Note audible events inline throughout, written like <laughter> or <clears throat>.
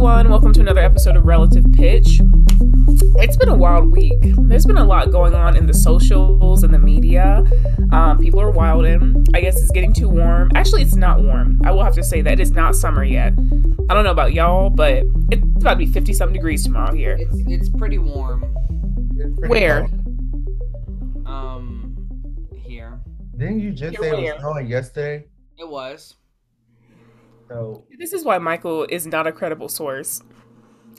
everyone. Welcome to another episode of Relative Pitch. It's been a wild week. There's been a lot going on in the socials and the media. Um, people are wilding. I guess it's getting too warm. Actually, it's not warm. I will have to say that it is not summer yet. I don't know about y'all, but it's about to be 50 something degrees tomorrow here. It's it's pretty warm. It's pretty Where? cold. Um, here Didn't you just You're say it was snowing yesterday? it was. So This is why Michael is not a credible source.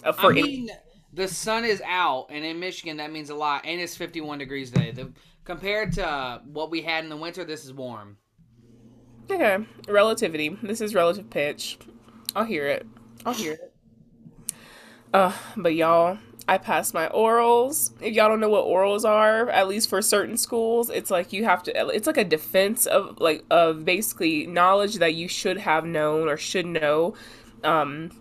Uh, for I mean, the sun is out, and in Michigan that means a lot, and it's 51 degrees today. The, compared to what we had in the winter, this is warm. Okay, relativity. This is relative pitch. I'll hear it. I'll hear it. Uh, but y'all, I passed my orals. If y'all don't know what orals are, at least for certain schools, it's like you have to. It's like a defense of like of basically knowledge that you should have known or should know. Um,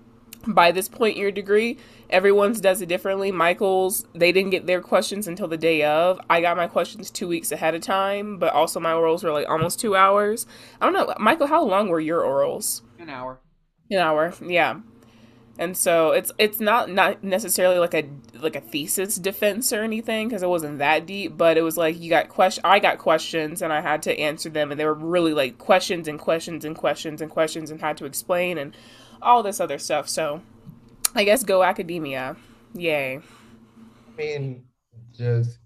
by this point in your degree, everyone's does it differently. Michael's they didn't get their questions until the day of. I got my questions two weeks ahead of time, but also my orals were like almost two hours. I don't know, Michael. How long were your orals? An hour. An hour, yeah. And so it's it's not not necessarily like a like a thesis defense or anything because it wasn't that deep, but it was like you got question I got questions and I had to answer them and they were really like questions and questions and questions and questions and had to explain and all this other stuff. So I guess go academia. Yay. I mean, just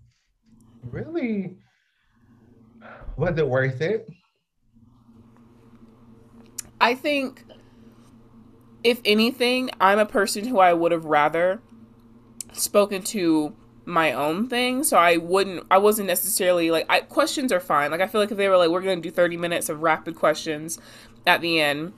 really, was it worth it? I think, if anything, I'm a person who I would have rather spoken to my own thing. So I wouldn't, I wasn't necessarily like, I, questions are fine. Like, I feel like if they were like, we're going to do 30 minutes of rapid questions at the end,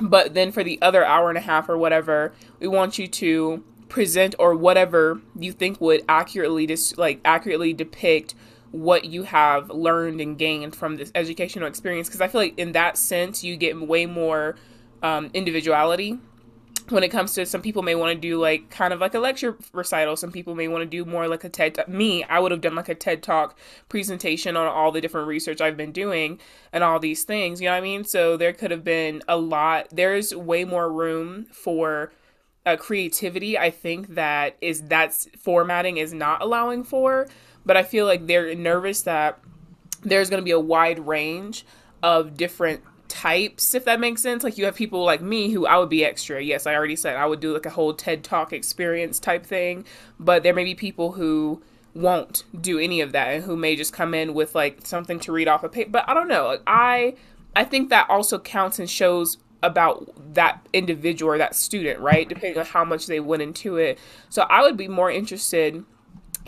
but then for the other hour and a half or whatever, we want you to present or whatever you think would accurately dis- like accurately depict what you have learned and gained from this educational experience because i feel like in that sense you get way more um, individuality. When it comes to some people may want to do like kind of like a lecture recital some people may want to do more like a ted me i would have done like a ted talk presentation on all the different research i've been doing and all these things you know what i mean? So there could have been a lot there's way more room for uh, creativity i think that is that's formatting is not allowing for but i feel like they're nervous that there's going to be a wide range of different types if that makes sense. Like you have people like me who i would be extra. Yes i already said i would do like a whole ted talk experience type thing but there may be people who won't do any of that and who may just come in with like something to read off a page but i don't know. Like, i i think that also counts and shows about that individual or that student right? Depending on how much they went into it. So i would be more interested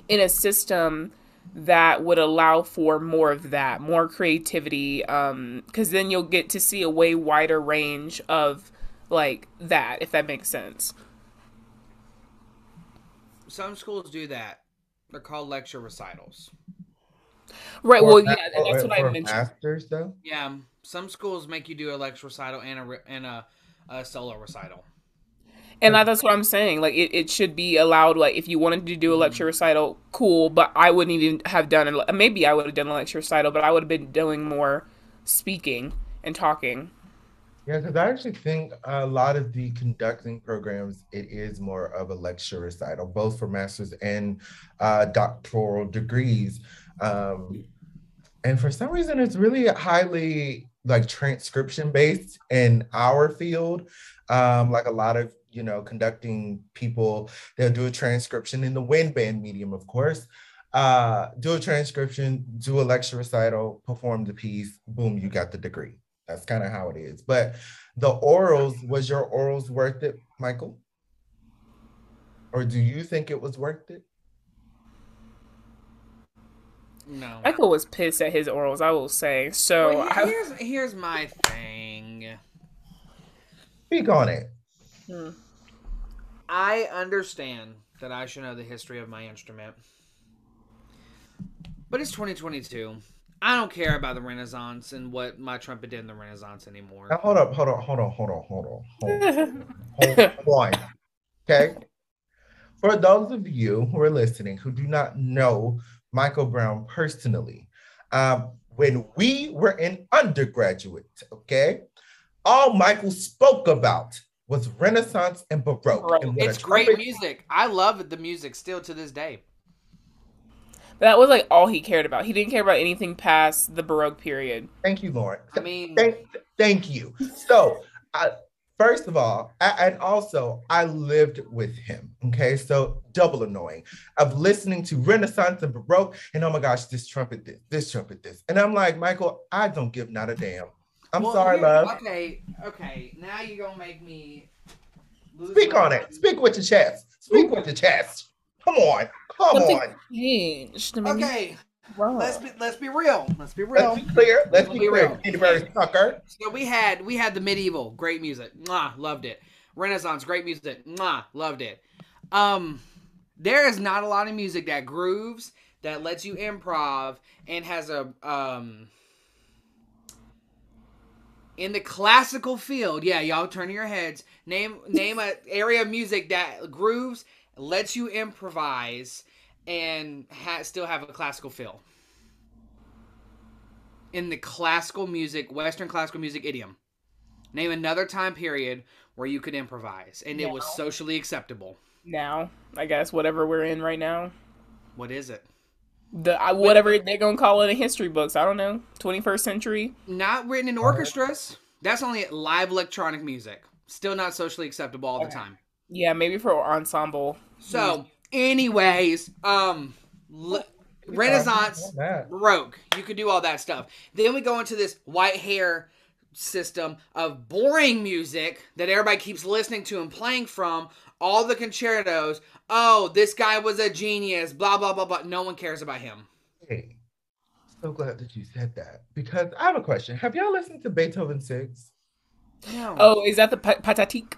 in a system that would allow for more of that, more creativity, um, because then you'll get to see a way wider range of like that, if that makes sense. Some schools do that. They're called lecture recitals. Right. For Well, ma- yeah, that's what I for mentioned. Masters, though. Yeah, some schools make you do a lecture recital and a re- and a, a solo recital. And that- that's what I'm saying. Like, it, it should be allowed. Like, if you wanted to do a lecture recital, cool. But I wouldn't even have done it. Maybe I would have done a lecture recital, but I would have been doing more speaking and talking. Yeah, because I actually think a lot of the conducting programs, it is more of a lecture recital, both for masters and uh, doctoral degrees. Um, and for some reason, it's really highly like transcription based in our field. Um, like a lot of you know conducting people, they'll do a transcription in the wind band medium, of course. Uh, do a transcription, do a lecture recital, perform the piece, boom, you got the degree. That's kind of how it is. But the orals, was your orals worth it, Michael? Or do you think it was worth it? No. Michael was pissed at his orals, I will say. So Well, I, here's here's my thing. Speak on it. Hmm. I understand that I should know the history of my instrument. But it's 2022. I don't care about the Renaissance and what my trumpet did in the Renaissance anymore. Now hold up, hold on, hold on, hold on, hold on, hold on. Hold on. Okay. For those of you who are listening who do not know Michael Brown personally, um, when we were in undergraduate, okay, all Michael spoke about was Renaissance and Baroque. Baroque. And what a It's great trumpet- music. I love the music still to this day. That was like all he cared about. He didn't care about anything past the Baroque period. Thank you, Lauren. I mean, Thank, thank you. So, I, first of all, I, and also, I lived with him. Okay, so double annoying of listening to Renaissance and Baroque, and oh my gosh, this trumpet, this, this trumpet, this, and I'm like, Michael, I don't give not a damn. I'm well, sorry, here- love. Okay, okay. Now you're gonna make me lose Speak on it. Speak with your chest. Speak with your chest. Come on, come Something on. changed. Okay, wow. let's be let's be real. Let's be real. Let's be clear. Let's be Be clear. real. Canterbury sucker. So we had we had the medieval, great music. Mwah, loved it. Renaissance, great music. Mwah, loved it. Um there is not a lot of music that grooves, that lets you improv and has a um in the classical field, yeah, y'all turning your heads. Name <laughs> name a area of music that grooves, lets you improvise, and ha- still have a classical feel. In the classical music, Western classical music idiom, name another time period where you could improvise and it was socially acceptable. now, I guess whatever we're in right now, What is it? The I, whatever they're gonna call it in history books. I don't know. Twenty first century. Not written in orchestras. That's only live electronic music. Still not socially acceptable all the time. Yeah, maybe for ensemble. So, anyways, um, l- Renaissance, That. Baroque, you could do all that stuff. Then we go into this white hair system of boring music that everybody keeps listening to and playing from. All the concertos. Oh, this guy was a genius. Blah blah blah blah. No one cares about him. Hey, so glad that you said that because I have a question. Have y'all listened to Beethoven Six? No. Oh, is that the pa- Pathétique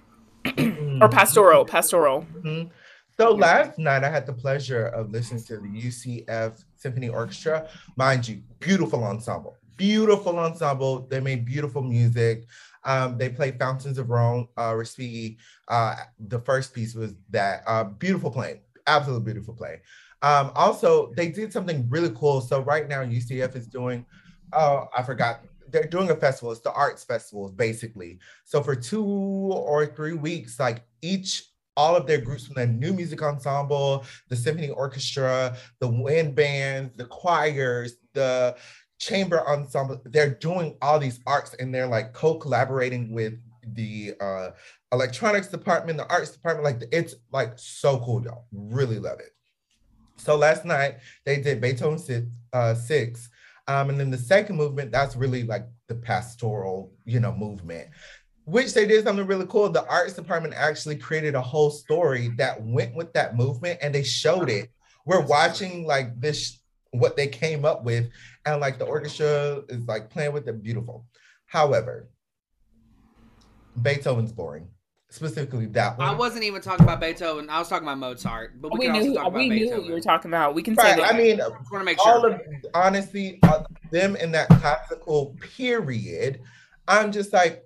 or pastoral? Pastoral. Mhm. So last night I had the pleasure of listening to the UCF Symphony Orchestra. Mind you, beautiful ensemble, beautiful ensemble. They made beautiful music. Um, they played Fountains of Rome, uh, Respighi. Uh, the first piece was that uh, beautiful playing, absolutely beautiful play. Um, also, they did something really cool. So right now UCF is doing, oh, I forgot. They're doing a festival. It's the arts festivals, basically. So for two or three weeks, like each all of their groups from the new music ensemble, the symphony orchestra, the wind bands, the choirs, the chamber ensemble, they're doing all these arts and they're like co-collaborating with the uh electronics department, the arts department. Like it's like so cool, y'all. Really love it. So last night they did Beethoven six, uh, six. Um, and then the second movement, that's really like the pastoral, you know, movement which they did something really cool. The arts department actually created a whole story that went with that movement and they showed it. We're watching like this, what they came up with, and like the orchestra is like playing with it beautiful. However, Beethoven's boring, specifically that one. I wasn't even talking about Beethoven. I was talking about Mozart. But we, We can also knew. talk about We knew Beethoven. what you were talking about. We can say that. I mean, Just want to make all sure. of honestly, uh, them in that classical period, I'm just like,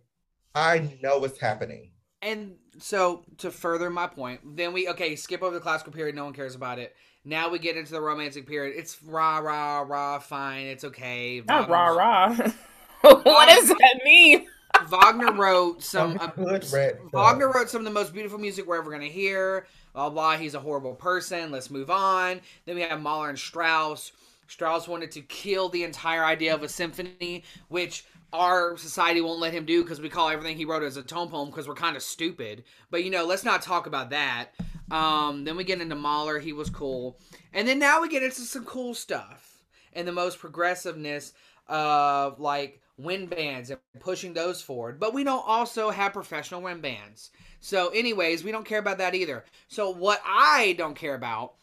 I know what's happening. And so to further my point, then we okay skip over the classical period. No one cares about it. Now we get into the romantic period. It's rah rah rah. Fine, it's okay. Not rah Wagner's- rah. <laughs> <laughs> what does that mean? Wagner wrote some. uh, red Wagner wrote some of the most beautiful music we're ever gonna hear. Blah blah. He's a horrible person. Let's move on. Then we have Mahler and Strauss. Strauss wanted to kill the entire idea of a symphony, which our society won't let him do because we call everything he wrote as a tone poem because we're kind of stupid. But you know, let's not talk about that. Um, then we get into Mahler. He was cool, and then now we get into some cool stuff and the most progressiveness of like wind bands and pushing those forward. But we don't also have professional wind bands. So, anyways, we don't care about that either. So, what I don't care about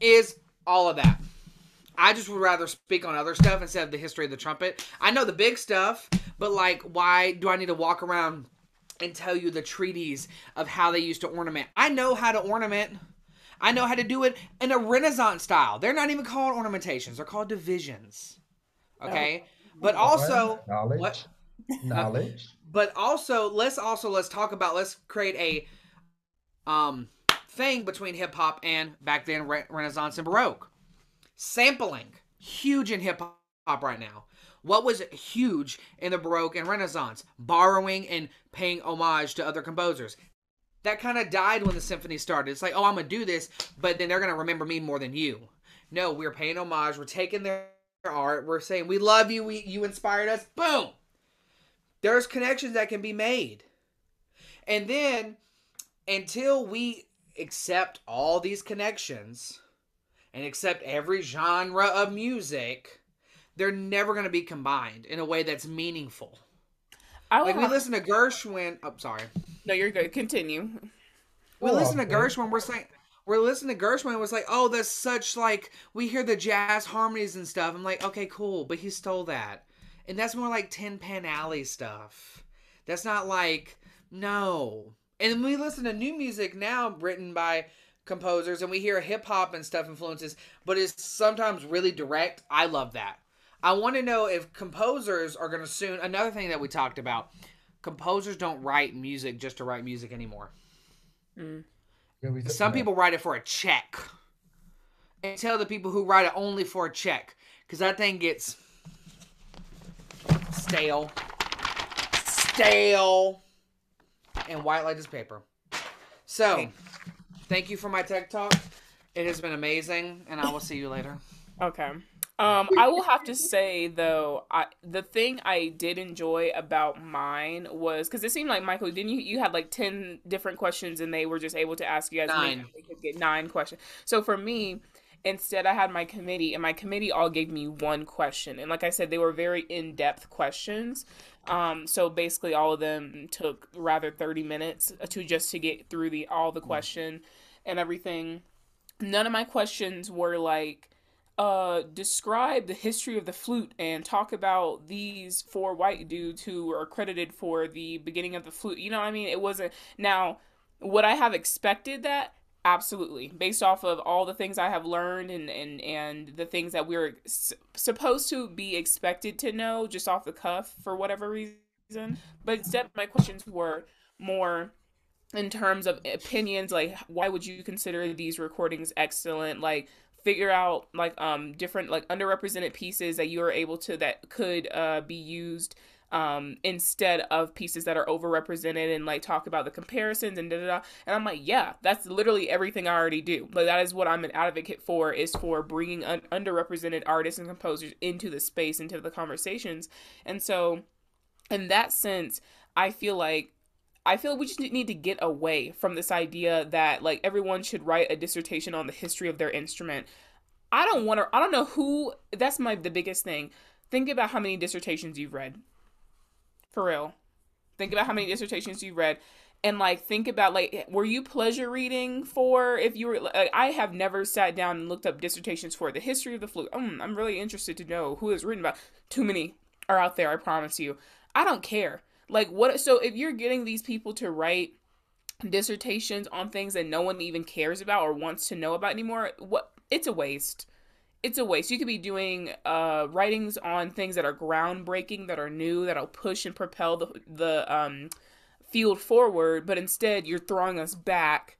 is all of that. I just would rather speak on other stuff instead of the history of the trumpet. I know the big stuff, but like, why do I need to walk around and tell you the treaties of how they used to ornament? I know how to ornament. I know how to do it in a Renaissance style. They're not even called ornamentations; they're called divisions. Okay, but also knowledge, what? knowledge. <laughs> but also let's also let's talk about let's create a um thing between hip hop and back then re- Renaissance and Baroque. Sampling huge in hip hop right now. What was huge in the Baroque and Renaissance? Borrowing and paying homage to other composers. That kind of died when the symphony started. It's like, oh, I'm going to do this, but then they're going to remember me more than you. No, we're paying homage. We're taking their art. We're saying, we love you. We, you inspired us. Boom. There's connections that can be made. And then until we accept all these connections and accept every genre of music, they're never going to be combined in a way that's meaningful. I like we have... listen to Gershwin. Oh, sorry. No, you're good. Continue. We oh, listen to Gershwin. We're saying we're listening to Gershwin. It was like, oh, that's such like we hear the jazz harmonies and stuff. I'm like, okay, cool, but he stole that, and that's more like Tin Pan Alley stuff. That's not like no. And we listen to new music now written by composers, and we hear hip hop and stuff influences, but it's sometimes really direct. I love that. I want to know if composers are going to soon. Another thing that we talked about composers don't write music just to write music anymore. Mm. Yeah, Some people write it for a check. And tell the people who write it only for a check. Because that thing gets stale. Stale. And white light is paper. So, okay. thank you for my tech talk. It has been amazing. And I will see you later. Okay. Um, I will have to say though, I the thing I did enjoy about mine was because it seemed like Michael, didn't you? You had like ten different questions, and they were just able to ask you guys nine. They could get nine questions. So for me, instead, I had my committee, and my committee all gave me one question, and like I said, they were very in depth questions. Um, so basically, all of them took rather thirty minutes to just to get through the all the question and everything. None of my questions were like uh, describe the history of the flute and talk about these four white dudes who are credited for the beginning of the flute. You know what I mean? It wasn't. Now, would I have expected that? Absolutely. Based off of all the things I have learned and and and the things that we're s- supposed to be expected to know just off the cuff for whatever reason. But instead, my questions were more in terms of opinions like why would you consider these recordings excellent like figure out like um different like underrepresented pieces that you are able to that could uh be used um instead of pieces that are overrepresented and like talk about the comparisons and da da da. And i'm like yeah that's literally everything i already do. But that is what i'm an advocate for is for bringing un- underrepresented artists and composers into the space into the conversations. And so in that sense i feel like I feel like we just need to get away from this idea that like everyone should write a dissertation on the history of their instrument. I don't want to I don't know who that's my the biggest thing. Think about how many dissertations you've read. For real. Think about how many dissertations you've read and like think about like were you pleasure reading for if you were like, i have never sat down and looked up dissertations for the history of the flute mm, i'm really interested to know who is written about too many are out there i promise you i don't care like what so if you're getting these people to write dissertations on things that no one even cares about or wants to know about anymore, what it's a waste. It's a waste. You could be doing uh writings on things that are groundbreaking, that are new, that'll push and propel the the um field forward, but instead you're throwing us back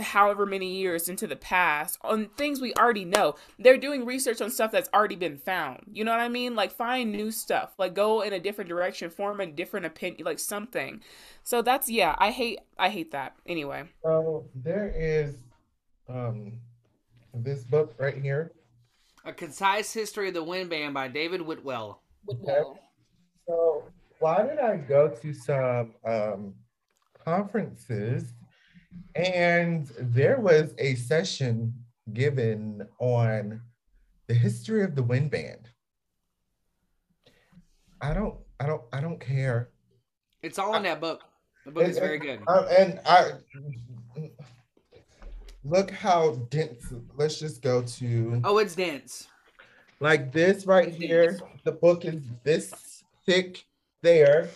however many years into the past on things we already know. They're doing research on stuff that's already been found. You know what I mean? Like find new stuff. Like go in a different direction, form a different opinion, like something. So that's yeah, I hate I hate that. Anyway. So there is um this book right here. A Concise History of the Wind Band by David Whitwell. Whitwell. Okay. So why did I go to some um conferences and there was a session given on the history of the wind band. I don't, I don't, I don't care. It's all in that book. The book and, is very good. Uh, and I look how dense. Let's just go to. Oh, it's dense. Like this right it's here. Dense. The book is this thick there.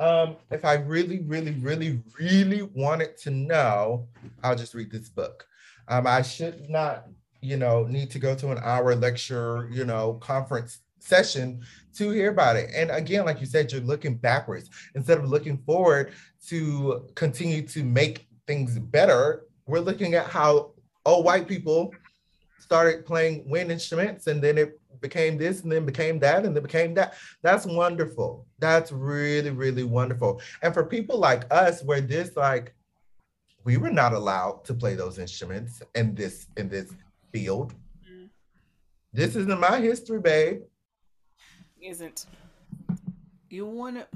Um, if I really, really, really, really wanted to know, I'll just read this book. Um, I should not, you know, need to go to an hour lecture, you know, conference session to hear about it. And again, like you said, you're looking backwards instead of looking forward to continue to make things better. We're looking at how old white people started playing wind instruments and then it became this and then became that and then became that. That's wonderful. That's really, really wonderful. And for people like us, where this like we were not allowed to play those instruments in this in this field. Mm. This isn't my history, babe. Isn't. You wanna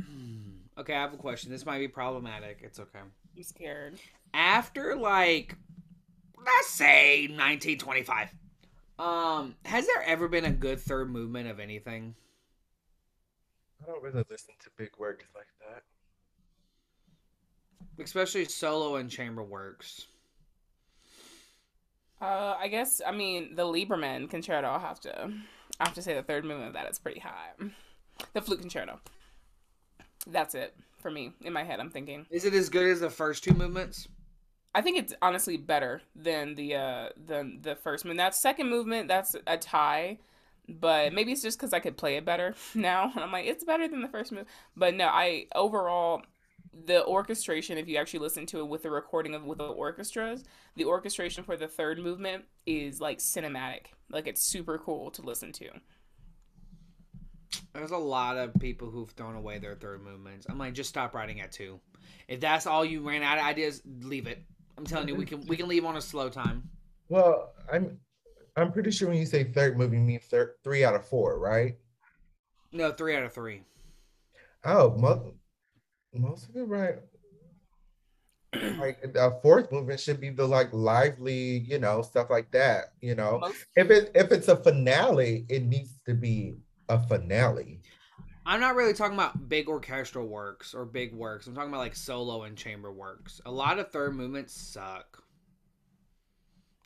Okay, I have a question. This might be problematic. It's okay. I'm scared. After like let's say 1925. Um, has there ever been a good third movement of anything? I don't really listen to big works like that. Especially solo and chamber works. Uh, I guess I mean the Liebermann concerto. I'll have to, I have to say the third movement of that is pretty high. The flute concerto. That's it for me in my head. I'm thinking. Is it as good as the first two movements? I think it's honestly better than the uh than the first movement. That second movement, that's a tie, but maybe it's just because I could play it better <laughs> now. I'm like, it's better than the first move. But no, I overall the orchestration, if you actually listen to it with the recording of with the orchestras, the orchestration for the third movement is like cinematic. Like it's super cool to listen to. There's a lot of people who've thrown away their third movements. I'm like, just stop writing at two. If that's all you ran out of ideas, leave it. I'm telling you, we can we can leave on a slow time. Well, I'm I'm pretty sure when you say third movie, you mean thir- three out of four, right? No, three out of three. Oh, most most of it right. <clears throat> like a fourth movement should be the like lively, you know, stuff like that. You know, most- if it if it's a finale, it needs to be a finale. I'm not really talking about big orchestral works or big works. I'm talking about like solo and chamber works. A lot of third movements suck.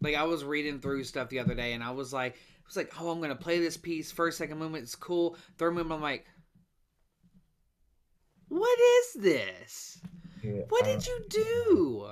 Like I was reading through stuff the other day and I was like I was like, "Oh, I'm going to play this piece. First, second movement is cool. Third movement I'm like, "What is this? Yeah, what did you do?"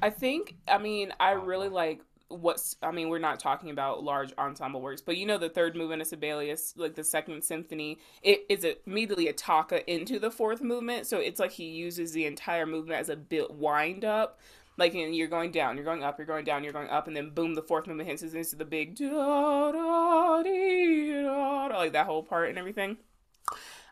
I think I mean, I really like what's I mean, we're not talking about large ensemble works, but you know the third movement of Sibelius, like the second symphony, it is immediately attacca into the fourth movement. So it's like he uses the entire movement as a bit wind up. Like and you're going down, you're going up, you're going down, you're going up, and then boom, the fourth movement hits into the big da da dee da like that whole part and everything.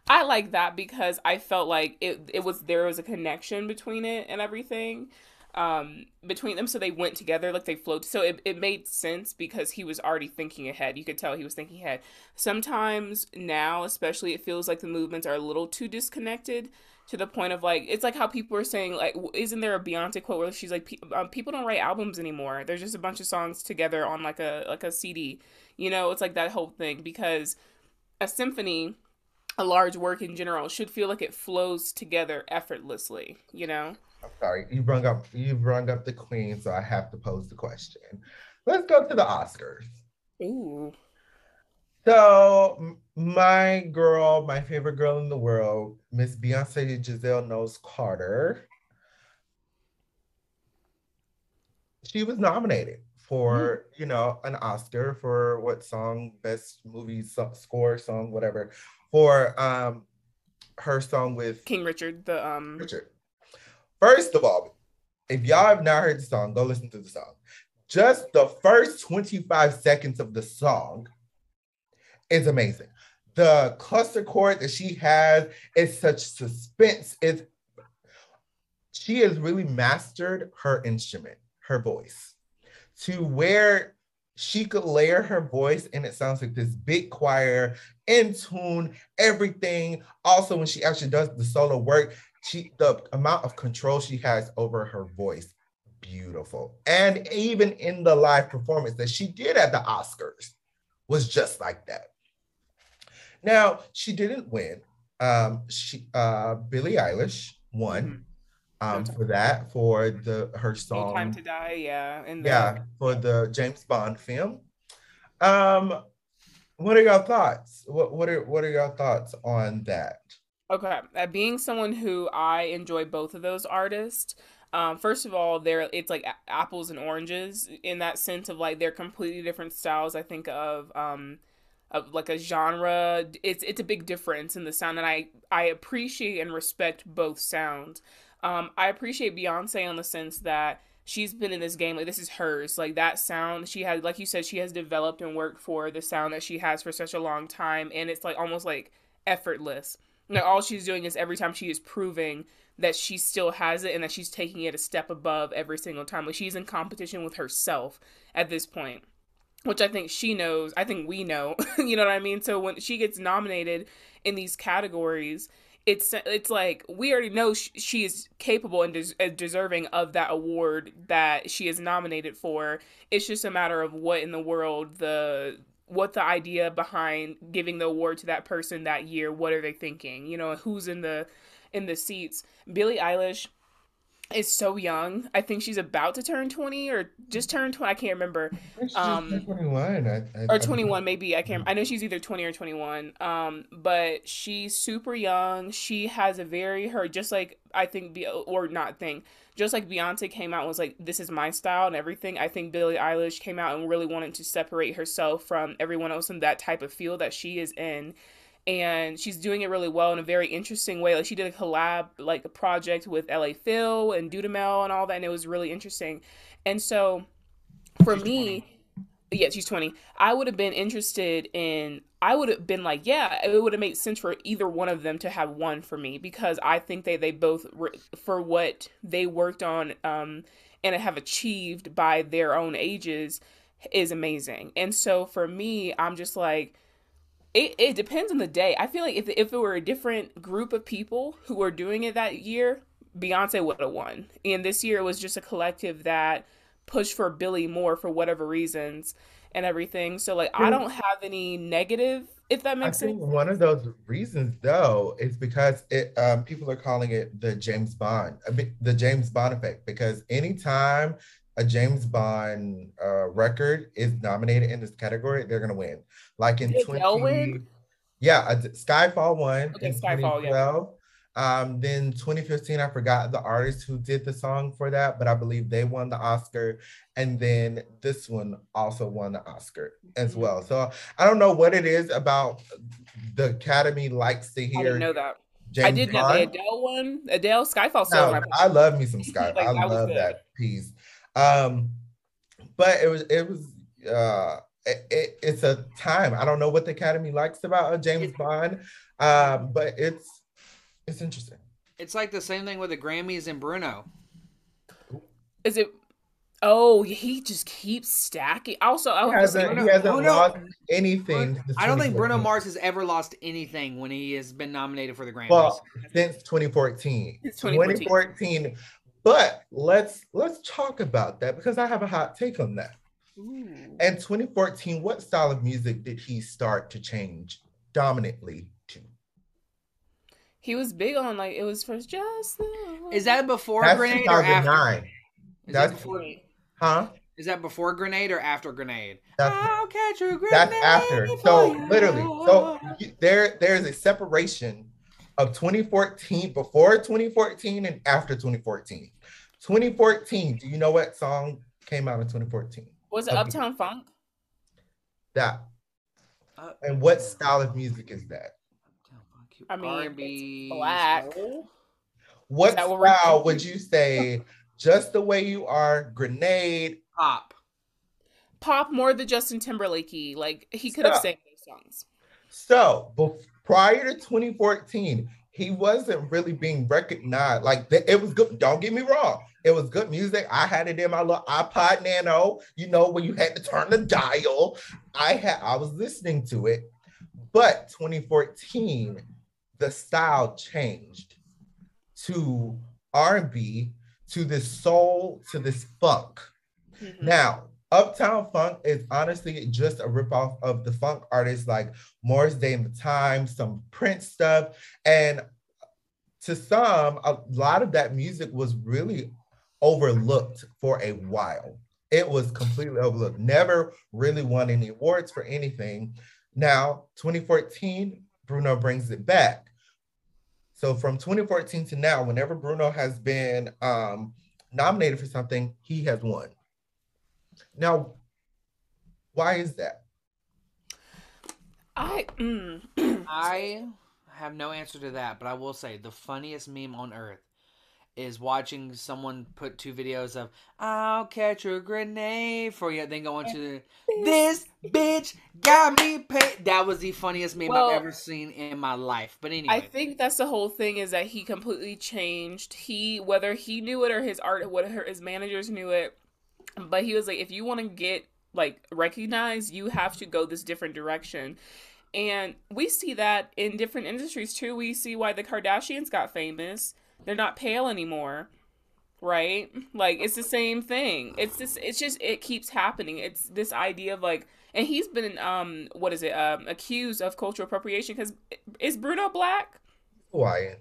I like that because I felt like it it was there was a connection between it and everything um, between them. So they went together, like they floated. So it, it made sense because he was already thinking ahead. You could tell he was thinking ahead. Sometimes now, especially, it feels like the movements are a little too disconnected to the point of like, it's like how people are saying, like, isn't there a Beyonce quote where she's like, um, people don't write albums anymore. There's just a bunch of songs together on like a, like a CD. You know, it's like that whole thing because a symphony a large work in general should feel like it flows together effortlessly, you know? I'm sorry, you brought up you brought up the queen, so I have to pose the question. Let's go to the Oscars. Ooh. So my girl, my favorite girl in the world, Miss Beyonce Giselle Knowles Carter. She was nominated for mm. you know an Oscar for what song, best movie score song, whatever, for um her song with King Richard, the um Richard. First of all, if y'all have not heard the song, go listen to the song. Just the first 25 seconds of the song is amazing. The cluster chord that she has is such suspense. It's she has really mastered her instrument, her voice, to where she could layer her voice and it sounds like this big choir in tune, everything. Also, when she actually does the solo work, she the amount of control she has over her voice beautiful. And even in the live performance that she did at the oscars was just like that. Now she didn't win. Um she uh billie eilish won mm-hmm. um for that for the her song time to die yeah and yeah for the james bond film. Um what are your thoughts? What what are what are your thoughts on that Okay, uh, being someone who I enjoy both of those artists, um, first of all, they're it's like a- apples and oranges in that sense of like they're completely different styles. I think of um, of like a genre. It's it's a big difference in the sound, and I I appreciate and respect both sounds. Um, I appreciate Beyonce on the sense that she's been in this game like this is hers like that sound she had like you said she has developed and worked for the sound that she has for such a long time and it's like almost like effortless like all she's doing is every time she is proving that she still has it and that she's taking it a step above every single time like she's in competition with herself at this point which I think she knows. I think we know. <laughs> you know what I mean? So when she gets nominated in these categories, it's it's like we already know she, she is capable and des- deserving of that award that she is nominated for. It's just a matter of what in the world the what the idea behind giving the award to that person that year. What are they thinking? You know, who's in the in the seats? Billie Eilish is so young. I think she's about to turn 20 or just turned 20. I can't remember. Um, 21. I, I, or 21 maybe. I can't I know she's either 20 or 21. Um but she's super young. She has a very her just like I think Be- or not thing. Just like Beyonce came out and was like this is my style and everything. I think Billie Eilish came out and really wanted to separate herself from everyone else in that type of field that she is in and she's doing it really well in a very interesting way. Like she did a collab like a project with LA Phil and Dudamel and all that, and it was really interesting. And so for me, 20. Yeah, she's 20. I would have been interested in I would have been like, yeah, it would have made sense for either one of them to have one for me because I think they they both for what they worked on um and have achieved by their own ages is amazing. And so for me, I'm just like it, it depends on the day. I feel like if if it were a different group of people who were doing it that year, Beyonce would have won. And this year it was just a collective that pushed for Billie more for whatever reasons and everything. So like I don't have any negative if that I makes think sense. one of those reasons, though, is because it um, people are calling it the James Bond, the James Bond effect. Because anytime a James Bond uh, record is nominated in this category, they're gonna win. Like in Did 20, win? yeah, Skyfall won Okay, in Skyfall, yeah. 2012. Um, then 2015, I forgot the artist who did the song for that, but I believe they won the Oscar. And then this one also won the Oscar as Mhm. well. So I don't know what it is about the Academy likes to hear. I didn't know that. James I did know the. Adele one. Adele Skyfall still No, I love me some <laughs> Sky. Like, I that love that piece. Um, but it was it was uh it, it- it's a time. I don't know what the Academy likes about a James Bond. Um, but it's it's interesting. It's like the same thing with the Grammys and Bruno. Is it Oh, he just keeps stacking. Also, I He was hasn't, Bruno- he hasn't Bruno- lost anything. since I don't think Bruno Mars has ever lost anything when he has been nominated for the Grammys. Well, since 2014. It's 2014. 2014. But let's let's talk about that because I have a hot take on that. Ooh. In 2014, what style of music did he start to change dominantly to? He was big on like it was for just the is that before That's Grenade or after? 2009. Is That's- that before? Huh? Is that before Grenade or after Grenade? That's I'll catch a grenade. that's after. So literally, so there there's a separation of 2014 before 2014 and after 2014. 2014, do you know what song came out in 2014? Was it Okay. Uptown Funk? That. Uh, And what style of music is that? I mean, R&B, it's black. soul? What that what we're would you say just the way you are, grenade? pop. Pop more the Justin Timberlakey. Like he could have Stop. sang those songs. So bef- prior to 2014, he wasn't really being recognized. Like it was good. Don't get me wrong. It was good music. I had it in my little iPod Nano, you know, when you had to turn the dial. I had I was listening to it. But 2014, the style changed to R&B, to this soul, to this funk. Mhm. Now, Uptown Funk is honestly just a ripoff of the funk artists like Morris Day and the Time, some Prince stuff. And to some, a lot of that music was really overlooked for a while. It was completely overlooked, never really won any awards for anything. Now, 2014, Bruno brings it back. So from 2014 to now, whenever Bruno has been um, nominated for something, he has won. Now, why is that? I mm, I have no answer to that, but I will say the funniest meme on earth is watching someone put two videos of "I'll catch a grenade for you," then go into the <laughs> "This bitch got me paid." That was the funniest meme Well, I've ever seen in my life. But anyway, I think that's the whole thing is that he completely changed. He whether he knew it or his art, whether his managers knew it, but he was like, if you want to get like recognized, you have to go this different direction. And we see that in different industries too. We see why the Kardashians got famous. They're not pale anymore. Right? Like it's the same thing. It's this it's just it keeps happening. It's this idea of like and he's been um what is it? Um accused of cultural appropriation cuz is Bruno black? Hawaiian.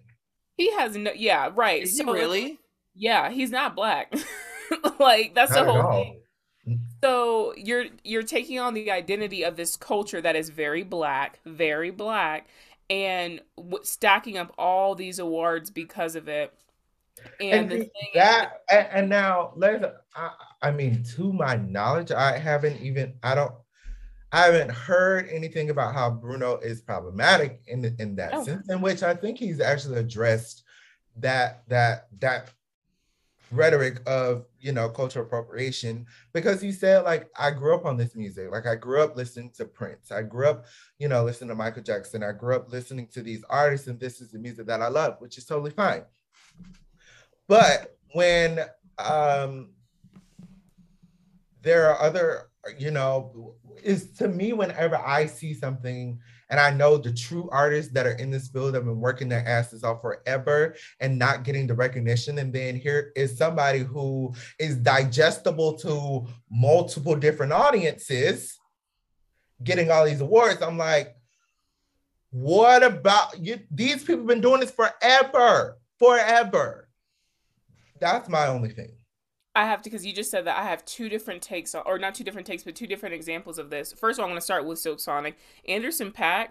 He has no yeah, right. is he really? Yeah, he's not black. <laughs> like that's Not the whole thing. So you're you're taking on the identity of this culture that is very black, very black, and w- stacking up all these awards because of it. And, And the thing that and, and now let's I, I mean to my knowledge i haven't even i don't i haven't heard anything about how bruno is problematic in in that Oh. sense in which i think he's actually addressed that that that rhetoric of you know cultural appropriation because you said like i grew up on this music. Like i grew up listening to prince. I grew up you know listening to michael jackson. I grew up listening to these artists and this is the music that i love which is totally fine. But when um there are other you know is to me whenever i see something and i know the true artists that are in this field have been working their asses off forever and not getting the recognition. And then here is somebody who is digestible to multiple different audiences getting all these awards. I'm like what about you? These people have been doing this forever forever. That's my only thing I have to because you just said that I have two different takes, on, or not two different takes, but two different examples of this. First of all, I'm going to start with Silk Sonic. Anderson .Paak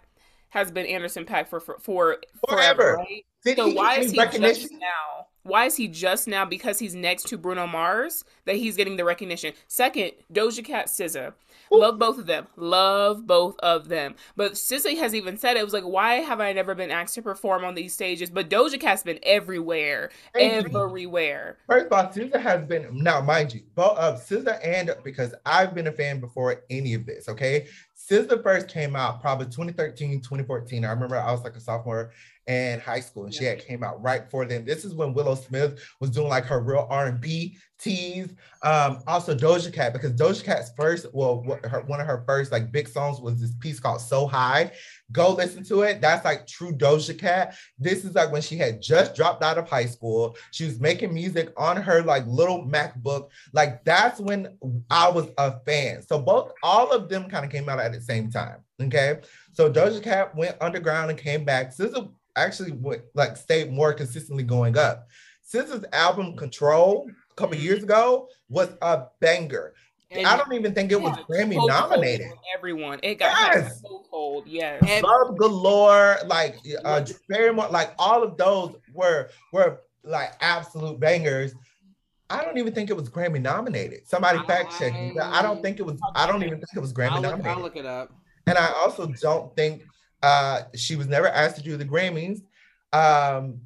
has been Anderson .Paak for for, for Forever. forever, right? So why is he recognition? just now? Why is he just now because he's next to Bruno Mars that he's getting the recognition? Second, Doja Cat, SZA, love both of them, love both of them. But SZA has even said it was like, why have I never been asked to perform on these stages? But Doja Cat's been everywhere, everywhere. First of all, SZA has been now, mind you, both of SZA and because I've been a fan before any of this. Okay, SZA first came out probably 2013, 2014. I remember I was like a sophomore in high school, and she had came out right before then. This is when Willow Smith was doing like her real R and B tease. Um, also Doja Cat because Doja Cat's first, well, her, one of her first like big songs was this piece called "So High." Go listen to it. That's like true Doja Cat. This is like when she had just dropped out of high school. She was making music on her like little MacBook. Like that's when I was a fan. So both all of them kind of came out at the same time. Okay. So Doja Cat went underground and came back. SZA actually went like stayed more consistently going up. SZA's album Control a couple years ago was a banger. And I don't even think it was Grammy cold nominated. for Everyone, it got Yes. so cold. Yes. Love galore, like uh, very much, like all of those were were like absolute bangers. I don't even think it was Grammy nominated. Somebody fact check me. I don't think it was. I don't even think it was Grammy I'll look, nominated. I'll look it up. And I also don't think uh, she was never asked to do the Grammys. Um,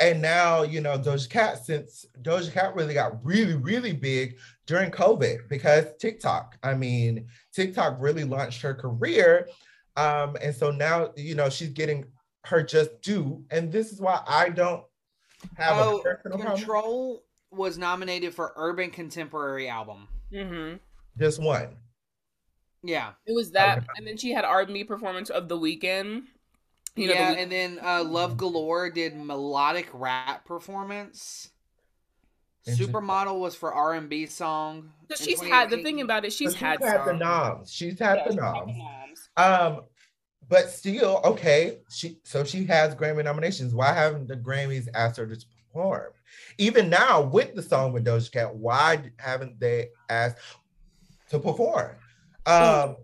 and now, you know, Doja Cat, since Doja Cat really got really, really big during COVID because TikTok. I mean, TikTok really launched her career. Um, and so now, you know, she's getting her just due. And this is why I don't have Oh, a personal problem. Control was nominated for Urban Contemporary Album. hmm Just one. Yeah, It was that, and then she had R&B performance of the weekend. You know, yeah, the Weeknd- and then uh, Love Galore did melodic rap performance. Interesting. Supermodel was for R and B song. So she's had the thing about it. She's But had, the some. noms. She's had Yeah, the she's noms. noms. Um, but still, okay. She so she has Grammy nominations. Why haven't the Grammys asked her to perform? Even now with the song with Doja Cat, why haven't they asked to perform? Um,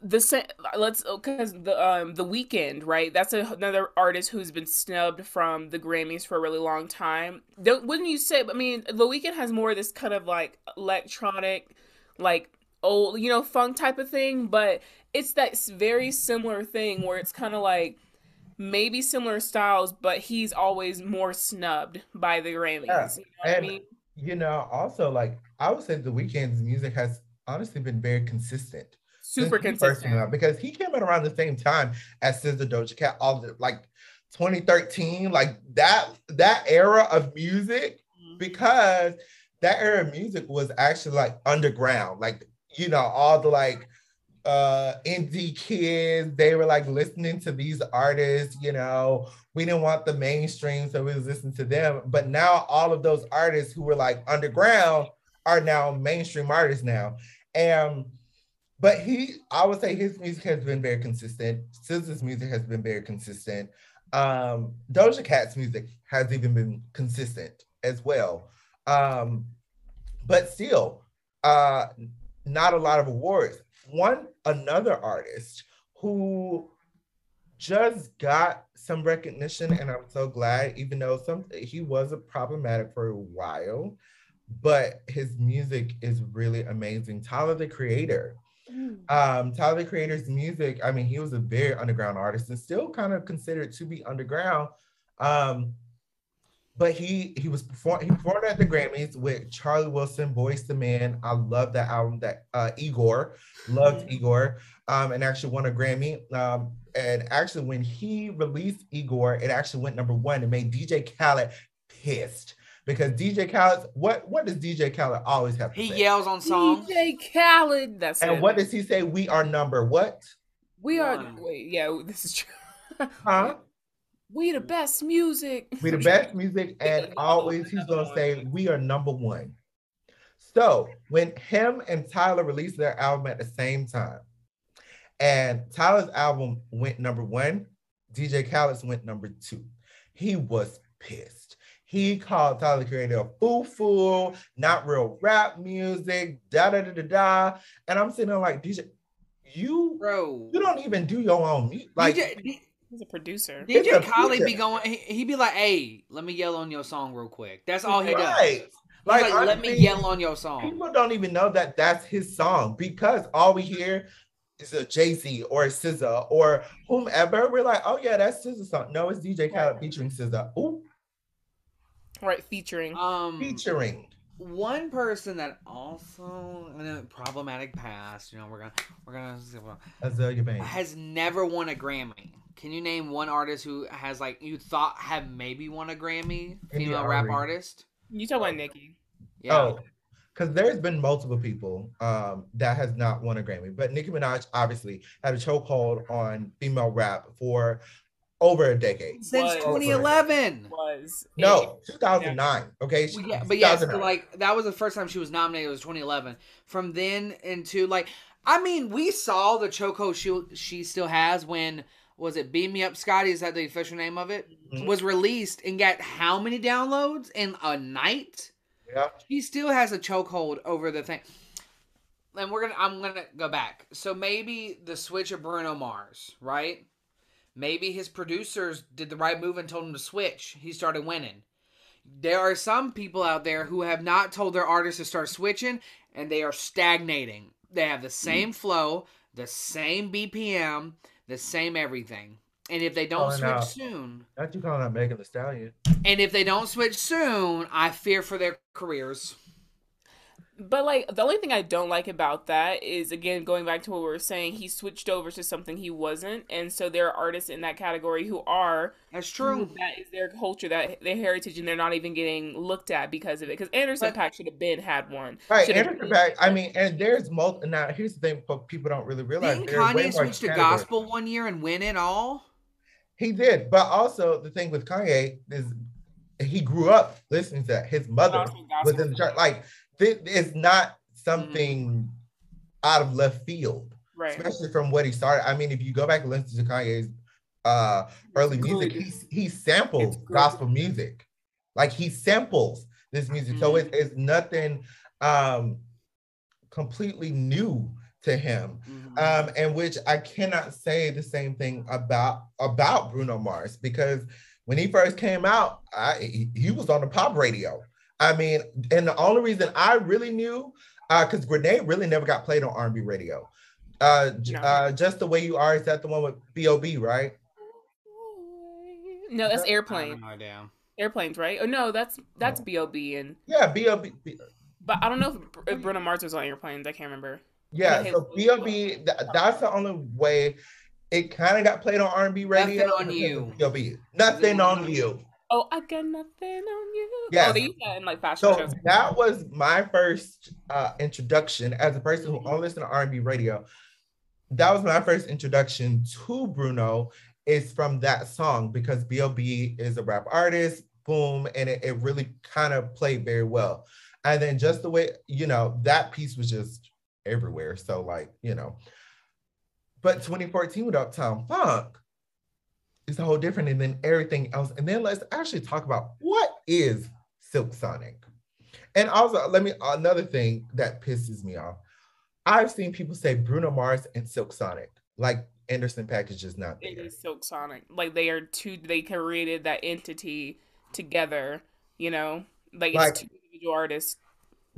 the same let's because the um the Weeknd right that's a, another artist who's been snubbed from the grammys for a really long time don't wouldn't you say i mean the Weeknd has more of this kind of like electronic like old you know funk type of thing but it's that very similar thing where it's kind of like maybe similar styles, but he's always more snubbed by the Grammys. Yeah. You know what I mean? You know, also like I would say the Weeknd's music has honestly been very consistent. Super since he first came consistent. out, because he came out around the same time as SZA Doja Cat, all the like 2013, like that that era of music, Mm-hmm. because that era of music was actually like underground, like you know, all the like uh indie kids, they were like listening to these artists, you know. We didn't want the mainstream, so we was listening to them. But now all of those artists who were like underground are now mainstream artists now. And but he, I would say his music has been very consistent. SZA's music has been very consistent. Um, Doja Cat's music has even been consistent as well. Um, but still, uh, not a lot of awards. One another artist who just got some recognition, and I'm so glad, even though some he was a problematic for a while, but his music is really amazing. Tyler the Creator. Um, Tyler the Creator's music, I mean, he was a very underground artist and still kind of considered to be underground. Um, but he he was perform he performed at the Grammys with Charlie Wilson, Boyz II Men. I love that album that uh Igor loved Igor um and actually won a Grammy. Um and actually when he released Igor, it actually went number one and made DJ Khaled pissed because DJ Khaled what what does DJ Khaled always have to He say? yells on songs. DJ Khaled. That's and it. what does he say? We are number what? we are. Wait, yeah, this is true. Huh? <laughs> we the best music. We the best music, and <laughs> always he's gonna say we are number one. So when him and Tyler released their album at the same time, and Tyler's album went number one, DJ Khaled's went number two. He was pissed. He called Tyler the Creator a foo fool, not real rap music, da da da da da. And I'm sitting there like, DJ, you Bro. you don't even do your own music. Like DJ, D- He's a producer. It's DJ a Khaled feature. be going, he, he be like, hey, let me yell on your song real quick. That's all he does. right. He's like, let me yell on your song. People don't even know that that's his song because all we hear is a Jay Z or a SZA or whomever. We're like, oh yeah, that's SZA song. No, it's DJ Khaled featuring SZA. Ooh, Right, featuring. Um, featuring. one person that also in a problematic past, you know, we're gonna we're gonna Azealia Banks. has never won a Grammy. Can you name one artist who has like you thought have maybe won a Grammy? India Female rap Arie. artist. You talk about Nicki. Yeah. Oh, because there's been multiple people um, that has not won a Grammy, but Nicki Minaj obviously had a chokehold on female rap for over a decade. Since Was- 2011. Was No, 2009. Okay, Well, She- yeah, but yes, 2009. like that was the first time she was nominated. It was 2011. From then into like, I mean, we saw the chokehold she she still has when was it "Beam Me Up, Scotty"? Is that the official name of it? Mhm. Was released and got how many downloads in a night? Yeah. He still has a chokehold over the thing. And we're gonna, I'm gonna go back. So maybe the switch of Bruno Mars, right? Maybe his producers did the right move and told him to switch. He started winning. There are some people out there who have not told their artists to start switching, and they are stagnating. They have the same flow, the same BPM, the same everything. And if they don't switch out. soon, Not you calling out Megan Thee Stallion. and if they don't switch soon, I fear for their careers. But like the only thing I don't like about that is again going back to what we were saying, he switched over to something he wasn't, and so there are artists in that category who are That's true. That is their culture, that their heritage, and they're not even getting looked at because of it. Because Anderson But- Paak should have been had one. Right, Should've Anderson been- Paak. I mean, and there's multi. Now, here's the thing: but people don't really realize. Didn't there are way Kanye more switch to gospel one year and win it all? He did, but also the thing with Kanye is he grew up listening to that. His mother Gospel, was in the church. Like is not Mm-hmm. something out of left field, Right. especially from what he started. I mean, if you go back and listen to Kanye's uh, early music, good. he he samples gospel music, like he samples this music. So Mm-hmm. it, it's nothing um, completely new to him. Mm-hmm. um, and which I cannot say the same thing about about Bruno Mars because when he first came out, I, he, he was on the pop radio. I mean, and the only reason I really knew, because Grenade really never got played on R&B radio. Uh, No. uh, just the way you are is that the one with B.O.B. right? No, that's airplane. have no idea. Airplanes, right? Oh no, that's that's B.O.B. and Yeah, B.O.B. but I don't know if, if Bruno Mars was on airplanes. I can't remember. Yeah, Okay. so B.O.B. th- that's the only way it kind of got played on R&B radio. Nothing on You. B.O.B. Nothing on you. Oh, I got nothing on you. Yes. Oh, that in like fashion So shows. that was my first uh, introduction as a person who only listened to R&B radio. That was my first introduction to Bruno is from that song because B.O.B. is a rap artist, boom, and it, it really kind of played very well. And then just the way, you know, that piece was just everywhere. So like, you know, but 2014 with Uptown Funk is a whole different and then everything else. And then let's actually talk about what is Silk Sonic. And also, let me another thing that pisses me off. I've seen people say Bruno Mars and Silk Sonic, like Anderson Package is not It there. is Silk Sonic. Like they are two. They created that entity together. You know, like, Like- it's two individual artists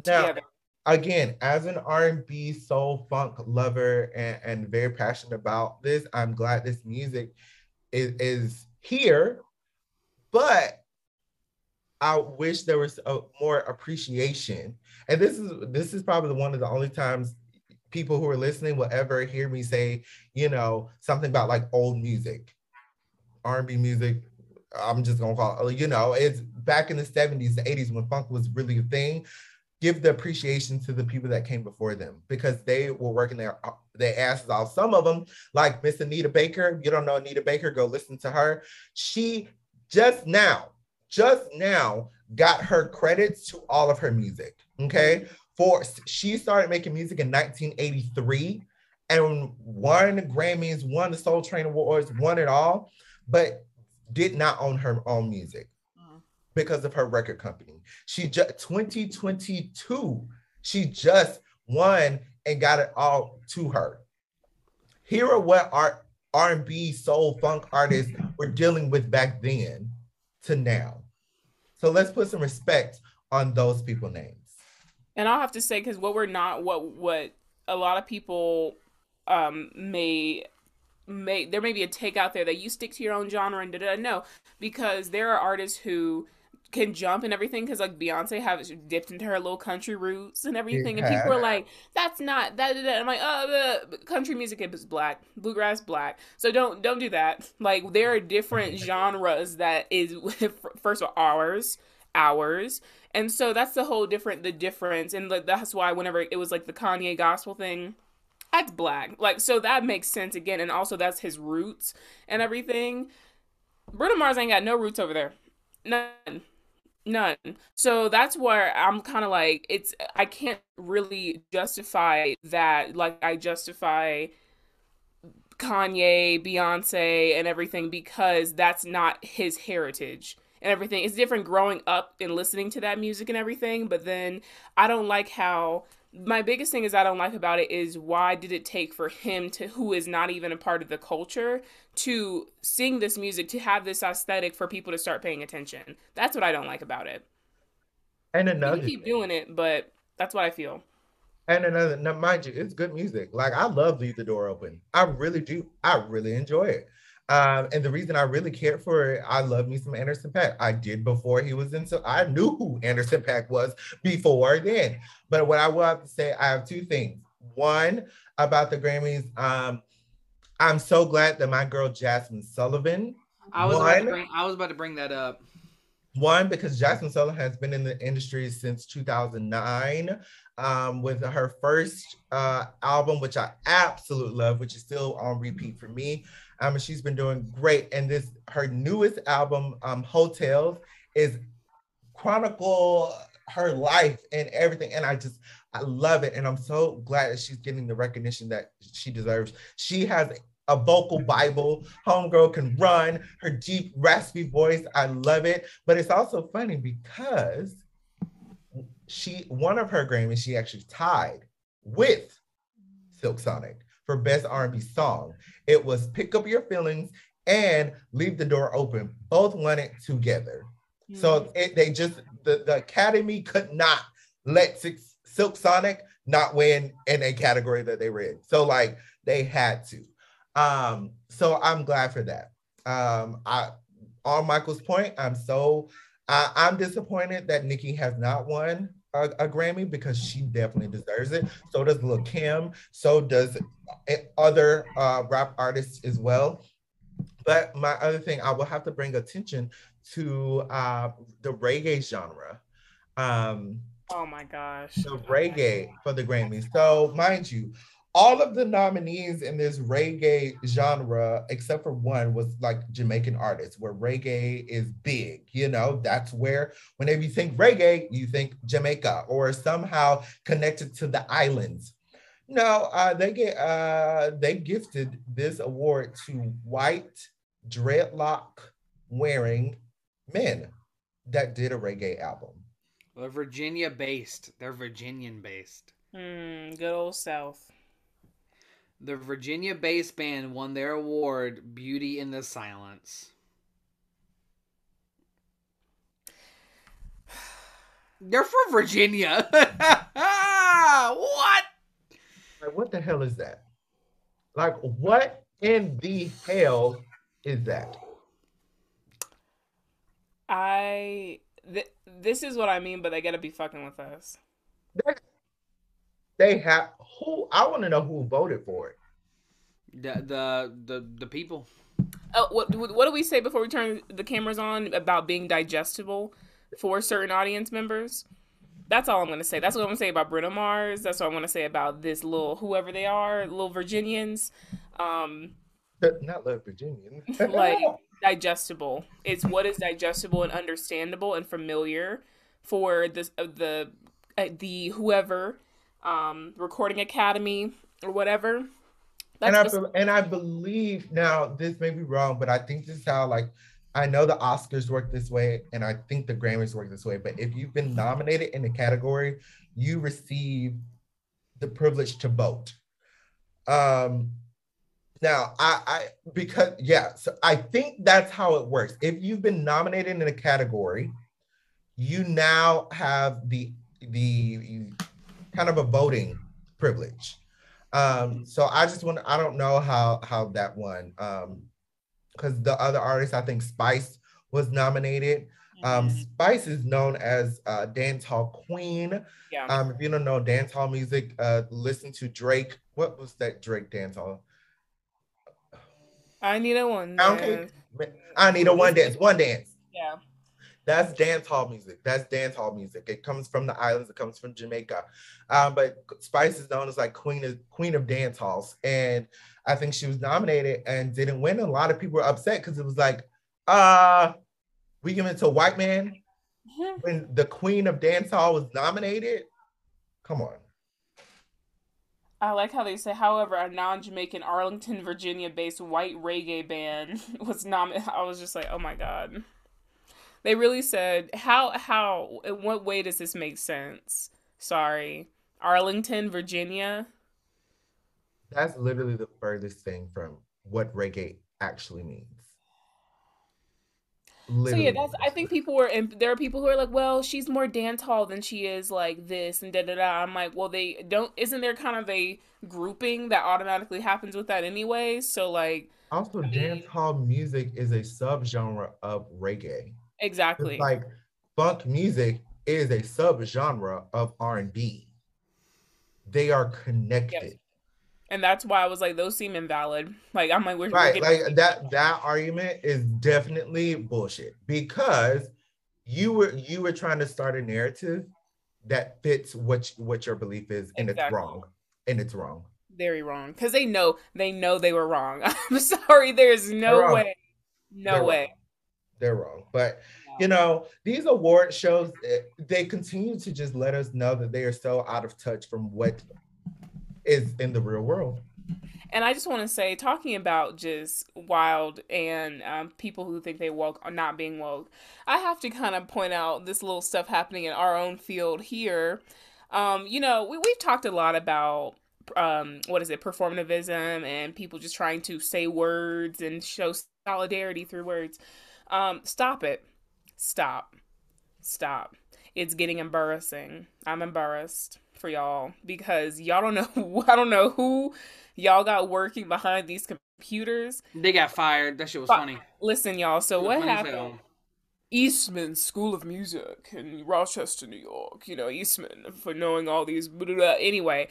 Now, together. again, as an R&B soul funk lover and, and very passionate about this, I'm glad this music is, is here, but I wish there was a, more appreciation. And this is this is probably one of the only times people who are listening will ever hear me say, you know, something about like old music, R&B music. I'm just gonna call it, you know, it's back in the 70s, the 80s when funk was really a thing give the appreciation to the people that came before them because they were working their uh, their asses off. Some of them, like Miss Anita Baker, you don't know Anita Baker, go listen to her. She just now, just now got her credits to all of her music. Okay. For she started making music in 1983 and won Grammys, won the Soul Train Awards, won it all, but did not own her own music because of her record company. She just 2022, she just won and got it all to her. Here are what our R&B, soul, funk artists were dealing with back then to now. So let's put some respect on those people names. And I'll have to say, because what we're not, what what a lot of people um may may there may be a take out there that you stick to your own genre and da da no, because there are artists who can jump and everything because like Beyonce have dipped into her little country roots and everything, and people are like, "That's not that." da." I'm like, "Oh, uh, country music is black, bluegrass black." So don't don't do that. Like there are different <laughs> genres that is <laughs> first of all ours, ours, and so that's the whole different the difference, and like that's why whenever it was like the Kanye gospel thing, that's black. Like so that makes sense again, and also that's his roots and everything. Bruno Mars ain't got no roots over there, none, none. So that's where I'm kind of like it's. I can't really justify that. Like I justify Kanye, Beyonce, and everything because that's not his heritage and everything. It's different growing up and listening to that music and everything, but then I don't like how my biggest thing is I don't like about it is why did it take for him to who is not even a part of the culture to sing this music to have this aesthetic for people to start paying attention. That's what I don't like about it. And another can keep doing it, but that's what I feel. And another, now mind you, it's good music. Like I love Leave the Door Open. I really do. I really enjoy it. Um, and the reason I really cared for it, I love me some Anderson .Paak. I did before he was in, so I knew who Anderson .Paak was before then. But what I will have to say, I have two things. One about the Grammys. Um, I'm so glad that my girl Jazmine Sullivan I was about to bring, I was about to bring that up. One, because Jazmine Sullivan has been in the industry since 2009 um, with her first uh, album, which I absolutely love, which is still on repeat for me. Um, she's been doing great. And this, her newest album, um, Heaux Tales, is chronicle her life and everything. And I just, I love it. And I'm so glad that she's getting the recognition that she deserves. She has a vocal Bible. Homegirl can run her deep, raspy voice. I love it. But it's also funny because she, one of her Grammys, she actually tied with Silk Sonic for Best R&B Song. It was Pick Up Your Feelings and Leave the Door Open. Both won it together. So it, they just the, the Academy could not let Six, Silk Sonic not win in a category that they were in. So like they had to. Um, so I'm glad for that. Um, I on Michael's point, I'm so uh, I'm disappointed that Nicki has not won a, a, Grammy because she definitely deserves it. So does Lil Kim. So does other uh, rap artists as well. But my other thing, I will have to bring attention to uh, the reggae genre. Um, oh my gosh. The reggae for the Grammys. So, mind you, all of the nominees in this reggae genre, except for one, was like Jamaican artists, where reggae is big. You know, that's where whenever you think reggae, you think Jamaica or somehow connected to the islands. No, uh, they get uh, they gifted this award to white dreadlock wearing men that did a reggae album. They're Virginia based. They're Virginian based. Hmm, good old South. The Virginia based band won their award, Beauty in the Silence. <sighs> They're from Virginia. <laughs> what? Like, what the hell is that? Like, what in the hell is that? I th- this is what I mean, but they gotta be fucking with us. They, they have who? I want to know who voted for it. The the the, the people. Oh, what what do we say before we turn the cameras on about being digestible for certain audience members? That's all I'm gonna say. That's what I'm gonna say about Bruno Mars. That's what I'm gonna say about this little whoever they are, little Virginians. Um, not little Virginian. <laughs> like <laughs> digestible. It's what is digestible and understandable and familiar for this uh, the uh, the whoever um, recording academy or whatever. That's and I be- and I believe now this may be wrong, but I think this is how like I know the Oscars work this way, and I think the Grammys work this way. But if you've been nominated in a category, you receive the privilege to vote. Um, now, I, I because yeah, so I think that's how it works. If you've been nominated in a category, you now have the the kind of a voting privilege. Um, so I just want I don't know how how that one um because the other artists, I think Spice was nominated. Um, mm-hmm. Spice is known as uh, dance hall queen. Yeah. Um, if you don't know dance hall music, uh, listen to Drake. What was that Drake dance hall? I need a one. Okay. I need a one dance. One dance. Yeah. That's dance hall music. That's dance hall music. It comes from the islands. It comes from Jamaica. Um, but Spice is known as like queen of queen of dance halls, and I think she was nominated and didn't win. A lot of people were upset because it was like, uh, we give it to a white man mm-hmm. when the queen of dance hall was nominated. Come on. I like how they say, however, a non-Jamaican Arlington, Virginia-based white reggae band <laughs> was nominated. I was just like, oh my god. They really said, how, how, in what way does this make sense? Sorry, Arlington, Virginia. That's literally the furthest thing from what reggae actually means. Literally. So yeah, that's. I think people were, and there are people who are like, "Well, she's more dance hall than she is like this," and da da da. I'm like, well, they don't. Isn't there kind of a grouping that automatically happens with that anyway? So like, also, I mean, dance hall music is a subgenre of reggae. Exactly. It's like funk music is a subgenre of R and B. They are connected. Yep and that's why I was like, those seem invalid. Like I'm like, we're right. We're like that that argument is definitely bullshit because you were you were trying to start a narrative that fits what what your belief is, and exactly. it's wrong, and it's wrong. Very wrong because they know they know they were wrong. <laughs> I'm sorry, there's no way, no They're way. Wrong. They're wrong, but you know these award shows eh, they continue to just let us know that they are so out of touch from what is in the real world. And I just want to say, talking about just wild and um, people who think they woke are not being woke, I have to kind of point out this little stuff happening in our own field here. Um, you know, we, we've talked a lot about um, what is it, performativism and people just trying to say words and show solidarity through words. Um, stop it. Stop. Stop. It's getting embarrassing. I'm embarrassed for y'all because y'all don't <laughs> know I don't know who y'all got working behind these computers. They got fired. That shit was Fi- funny. Listen, y'all. So what happened? hell. Eastman School of Music in Rochester, New York. You know, Eastman for knowing all these. Blah, blah, blah. Anyway,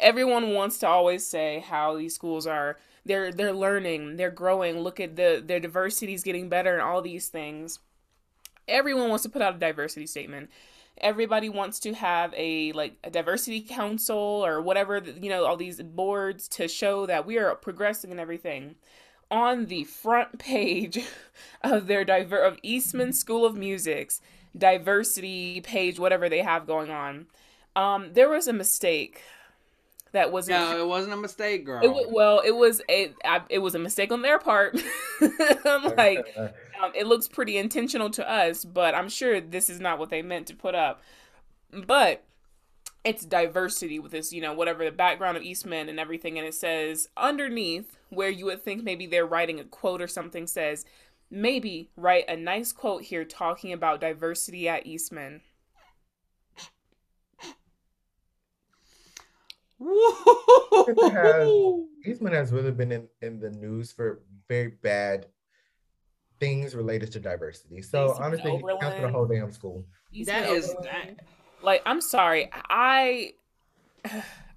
everyone wants to always say how these schools are. They're they're learning. They're growing. Look at the their diversity is getting better and all these things. Everyone wants to put out a diversity statement. Everybody wants to have a like a diversity council or whatever you know all these boards to show that we are progressing and everything on the front <laughs> page of their diver of Eastman School of Music's diversity page, whatever they have going on, um, there was a mistake that was No, it wasn't a mistake, girl. It, wa- well, it was a I, it was a mistake on their part. <laughs> I'm <laughs> like, um, it looks pretty intentional to us, but I'm sure this is not what they meant to put up. But it's diversity with this, you know, whatever the background of Eastman and everything, and it says underneath where you would think maybe they're writing a quote or something says maybe write a nice quote here talking about diversity at Eastman. Woo! Eastman <laughs> has really been in, in the news for very bad things related to diversity. So Eastman honestly, he counts the whole damn school. Eastman That is that. like I'm sorry, I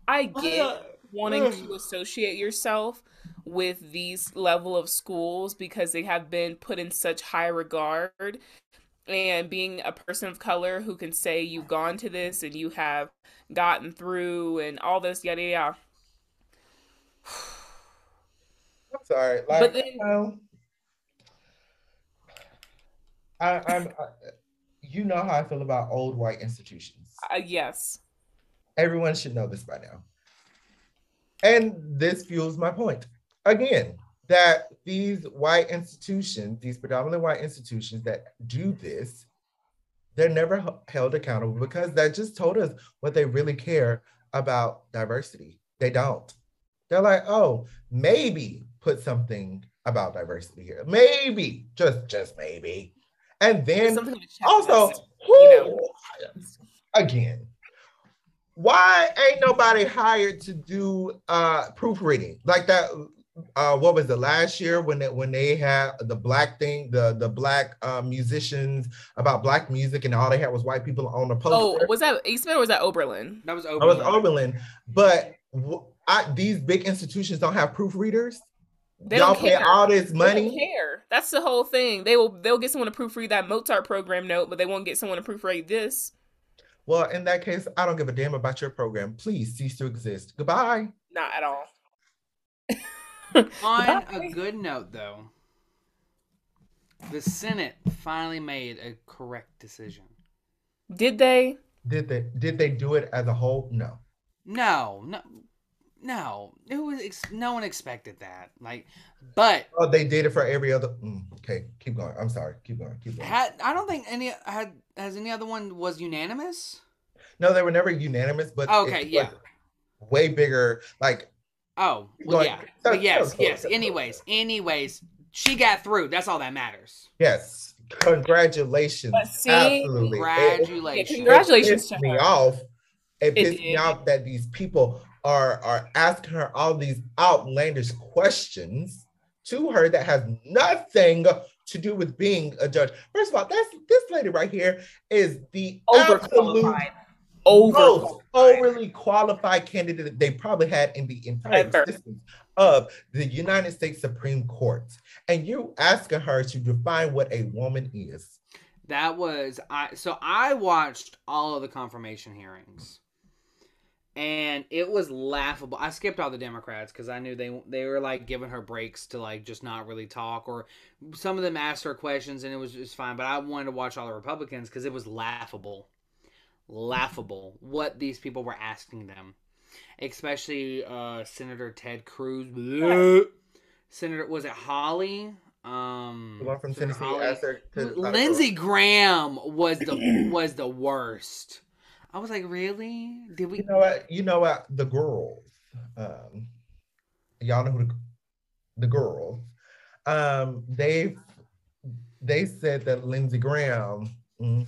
I get wanting to associate yourself with these level of schools because they have been put in such high regard and being a person of color who can say you've gone to this and you have gotten through and all this yada yada <sighs> I'm sorry. Like, But then- you know, I, I'm, I, you know how I feel about old white institutions. uh, yes Everyone should know this by now. And this fuels my point again that these white institutions, these predominantly white institutions that do this, they're never held accountable because that just told us what they really care about diversity. They don't. They're like, oh, maybe put something about diversity here. Maybe, just just maybe. And then Something to check also, who, you know. again, why ain't nobody hired to do uh proofreading like that? Uh, what was the last year when they, when they had the black thing, the the black uh, musicians about black music, and all they had was white people on the poster. oh was that Eastman or was that Oberlin That was I was Oberlin. Oberlin, but w- I, these big institutions don't have proofreaders. they Y'all don't pay care all this They don't money. care. That's the whole thing. They will they'll get someone to proofread that Mozart program note, but they won't get someone to proofread this. Well, in that case, I don't give a damn about your program. Please cease to exist. Goodbye. Not at all. <laughs> <laughs> On a good note, though, the Senate finally made a correct decision. Did they? Did they did they do it as a whole? No. No, no, no. It was ex- no one expected that. Like, but Oh, they did it for every other. mm, okay, keep going. I'm sorry. Keep going. Keep going. had I don't think any had has any other one was unanimous. no, they were never unanimous, but Okay, it yeah. was way bigger. Like Oh, well, Like, yeah. that- But yes, that yes. cool. Anyways, anyways, she got through. That's all that matters. yes, congratulations. See- Absolutely. It- it- Congratulations. Congratulations It pissed to me her. off. It It pissed me did. off that these people are are asking her all these outlandish questions to her that has nothing to do with being a judge. First of all, that's this lady right here is the absolute Overqualified. most overly qualified candidate they probably had in the entire Ever. existence of the United States Supreme Court. And you asking her to define what a woman is. That was I. So I watched all of the confirmation hearings, and it was laughable. I skipped all the Democrats because I knew they they were like giving her breaks to like just not really talk, or some of them asked her questions and it was just fine. But I wanted to watch all the Republicans because it was laughable, laughable what these people were asking them, especially uh, Senator Ted Cruz. Bleh. Senator was it Hawley? Um, The one from Senator Tennessee Hawley? asked her to Lindsey Graham was the <clears throat> was the worst. I was like, really? Did we? You know what? You know what? The girls. Um, y'all know who the, the girls. Um, they they said that Lindsey Graham. mm,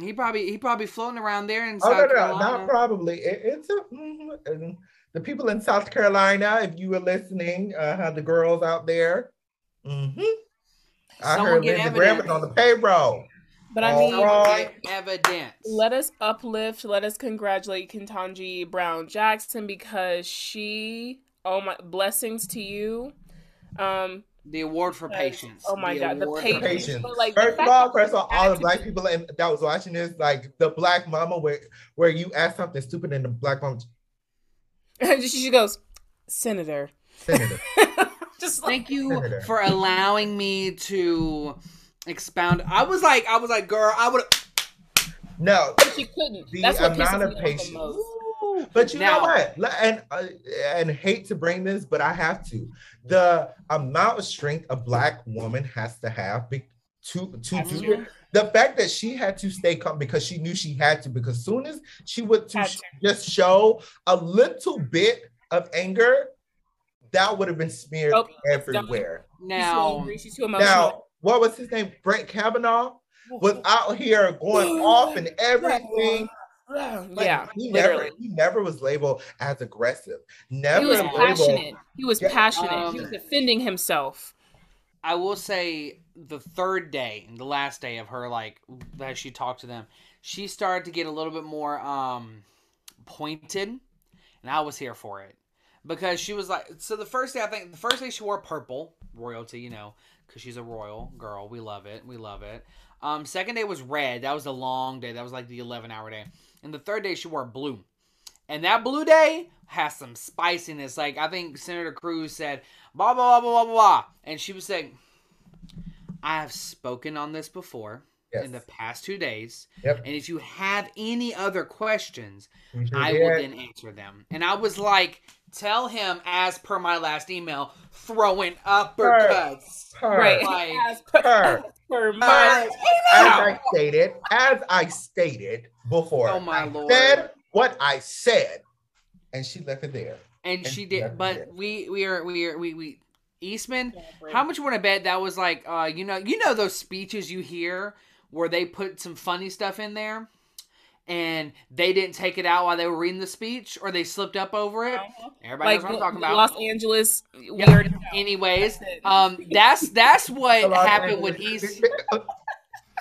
He probably he probably floating around there in Oh South no, no, Carolina. not probably. It, it's a. mm, the people in South Carolina, if you were listening, uh, had the girls out there. Mm-hmm. I Someone heard get Lindsey Graham evidence. on the payroll. But I All mean, right. Evidence. let us uplift, let us congratulate Ketanji Brown Jackson because she, oh my, blessings to you. Um, Oh the award for patience. Oh my God, the patience. Patience. But, like, the first of all, first of all, all the black people in, that was watching this, like the black mama where where you ask something stupid and the black mama <laughs> she goes, Senator. senator. <laughs> Just like, Thank you Senator. for allowing me to expound. I was like, I was like, girl, I would. No, but she couldn't. The That's what amount of me off patience. The most. But you Now- know what? And uh, and hate to bring this, but I have to. The amount of strength a black woman has to have be- to to do it. The fact that she had to stay calm because she knew she had to. Because soon as she would to Had sh- to. just show a little bit of anger, that would have been smeared Oh, everywhere. Now, she's too emotional. Now, what was his name? Brent Kavanaugh was out here going off and everything. Like, yeah, he literally. never he never was labeled as aggressive. Never He was labeled. passionate. He was Yeah. passionate. he was Um, defending himself. I will say the third day, the last day of her, like as she talked to them, she started to get a little bit more um pointed, and I was here for it because she was like, so the first day I think the first day she wore purple royalty, you know, because she's a royal girl. We love it. We love it. Um, second day was red. That was the long day. That was like the eleven hour day, and the third day she wore blue. And that blue day has some spiciness. Like I think Senator Cruz said, blah blah blah blah blah blah, and she was saying, "I have spoken on this before Yes. in the past two days, Yep. and if you have any other questions, sure I did. will then answer them." And I was like, "Tell him, as per my last email, throwing uppercuts." Her, Right. Like, As per, per my as email. I stated, as I stated before, Oh, my I Lord. said what I said, and she left it there. and And she that's did, but it. we we are we are we we Eastman. How much you want to bet that was like, uh, you know, you know those speeches you hear where they put some funny stuff in there, and they didn't take it out while they were reading the speech, or they slipped up over it. Everybody like knows what I'm talking about. Los Angeles Yep. weird. Anyways, That's um, that's that's what happened with East.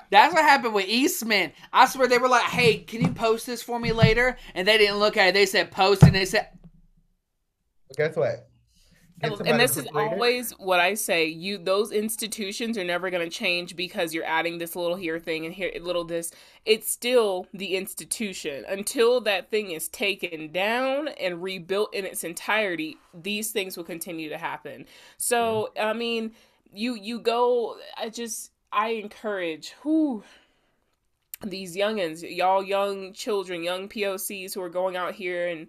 That's what happened with Eastman. I swear they were like, "Hey, can you post this for me later?" And they didn't look at it. They said post, and they said, Guess what? And, this is always what I say. You those institutions are never going to change because you're adding this little here thing and here little this. It's still the institution until that thing is taken down and rebuilt in its entirety. These things will continue to happen. So I mean, you you go. I just I encourage who these youngins, y'all young children, young POCs who are going out here and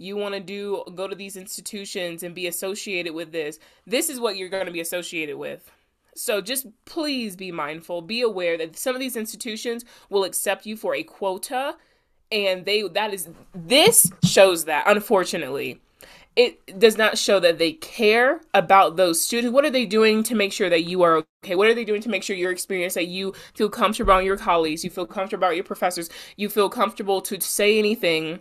you want to do go to these institutions and be associated with this. This is what you're going to be associated with. So just please be mindful, be aware that some of these institutions will accept you for a quota and they that is this shows that unfortunately it does not show that they care about those students. What are they doing to make sure that you are okay? What are they doing to make sure your experience that you feel comfortable on your colleagues, you feel comfortable about your professors, you feel comfortable to say anything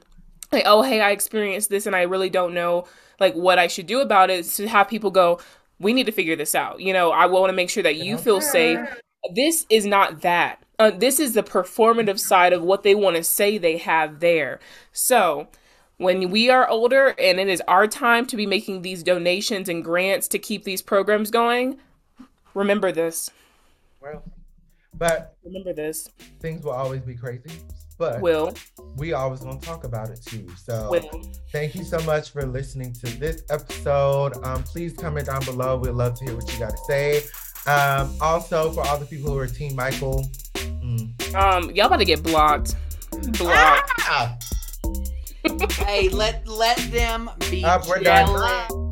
like, oh hey, I experienced this and I really don't know like what I should do about it. To have people go, we need to figure this out. You know, I want to make sure that you feel safe. This is not that. Uh, this is the performative side of what they want to say they have there. So when we are older and it is our time to be making these donations and grants to keep these programs going, remember this. Well, but Remember this. things will always be crazy. But Will, we always gonna talk about it too. So will. thank you so much for listening to this episode. Um, please comment down below. We'd love to hear what you got to say. Um, also for all the people who are Team Michael. mm. Um, y'all about to get blocked. Blocked. Ah! "Hey, let let them be Uh, we're done. jealous."